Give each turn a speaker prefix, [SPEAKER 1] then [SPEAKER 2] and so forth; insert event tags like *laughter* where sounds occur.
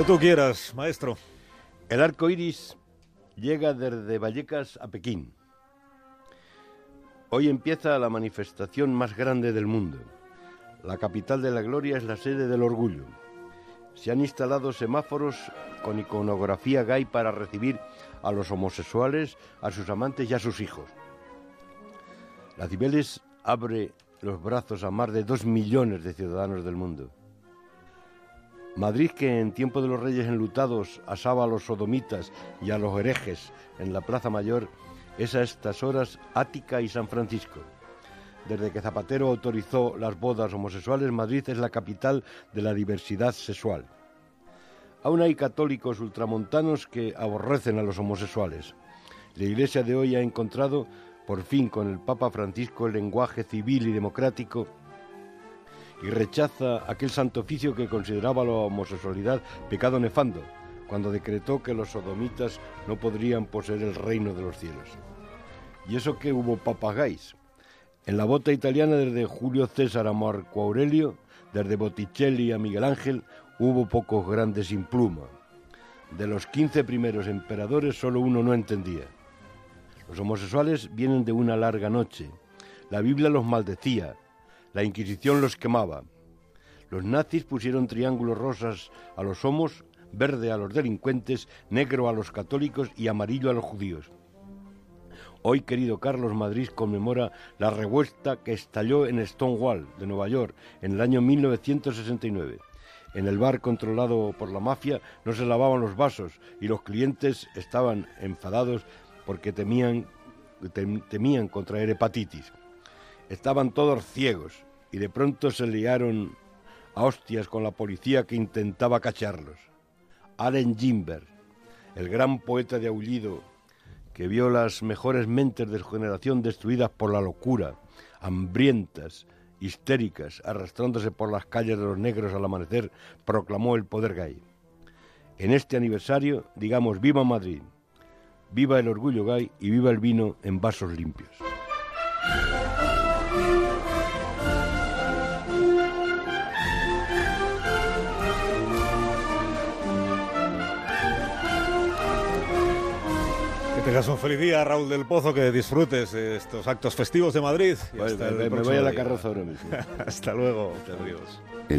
[SPEAKER 1] Cuando tú quieras, maestro.
[SPEAKER 2] El arco iris llega desde Vallecas a Pekín. Hoy empieza la manifestación más grande del mundo. La capital de la gloria es la sede del orgullo. Se han instalado semáforos con iconografía gay para recibir a los homosexuales, a sus amantes y a sus hijos. La Cibeles abre los brazos a más de dos millones de ciudadanos del mundo. Madrid, que en tiempo de los reyes enlutados asaba a los sodomitas y a los herejes en la Plaza Mayor, es a estas horas Ática y San Francisco. Desde que Zapatero autorizó las bodas homosexuales, Madrid es la capital de la diversidad sexual. Aún hay católicos ultramontanos que aborrecen a los homosexuales. La Iglesia de hoy ha encontrado, por fin con el Papa Francisco, el lenguaje civil y democrático y rechaza aquel santo oficio que consideraba la homosexualidad pecado nefando, cuando decretó que los sodomitas no podrían poseer el reino de los cielos. Y eso que hubo papagais. En la bota italiana desde Julio César a Marco Aurelio, desde Botticelli a Miguel Ángel, hubo pocos grandes sin pluma. De los quince primeros emperadores solo uno no entendía. Los homosexuales vienen de una larga noche. La Biblia los maldecía, la Inquisición los quemaba. Los nazis pusieron triángulos rosas a los homos, verde a los delincuentes, negro a los católicos y amarillo a los judíos. Hoy, querido Carlos, Madrid conmemora la revuelta que estalló en Stonewall, de Nueva York, en el año 1969. En el bar controlado por la mafia no se lavaban los vasos y los clientes estaban enfadados porque temían, temían contraer hepatitis. Estaban todos ciegos y de pronto se liaron a hostias con la policía que intentaba cacharlos. Allen Ginsberg, el gran poeta de aullido que vio las mejores mentes de su generación destruidas por la locura, hambrientas, histéricas, arrastrándose por las calles de los negros al amanecer, proclamó el poder gay. En este aniversario, digamos, viva Madrid, viva el orgullo gay y viva el vino en vasos limpios.
[SPEAKER 1] Tengas un feliz día, Raúl del Pozo, que disfrutes de estos actos festivos de Madrid.
[SPEAKER 2] me, voy a la carroza ahora mismo. *laughs*
[SPEAKER 1] hasta luego. Adiós.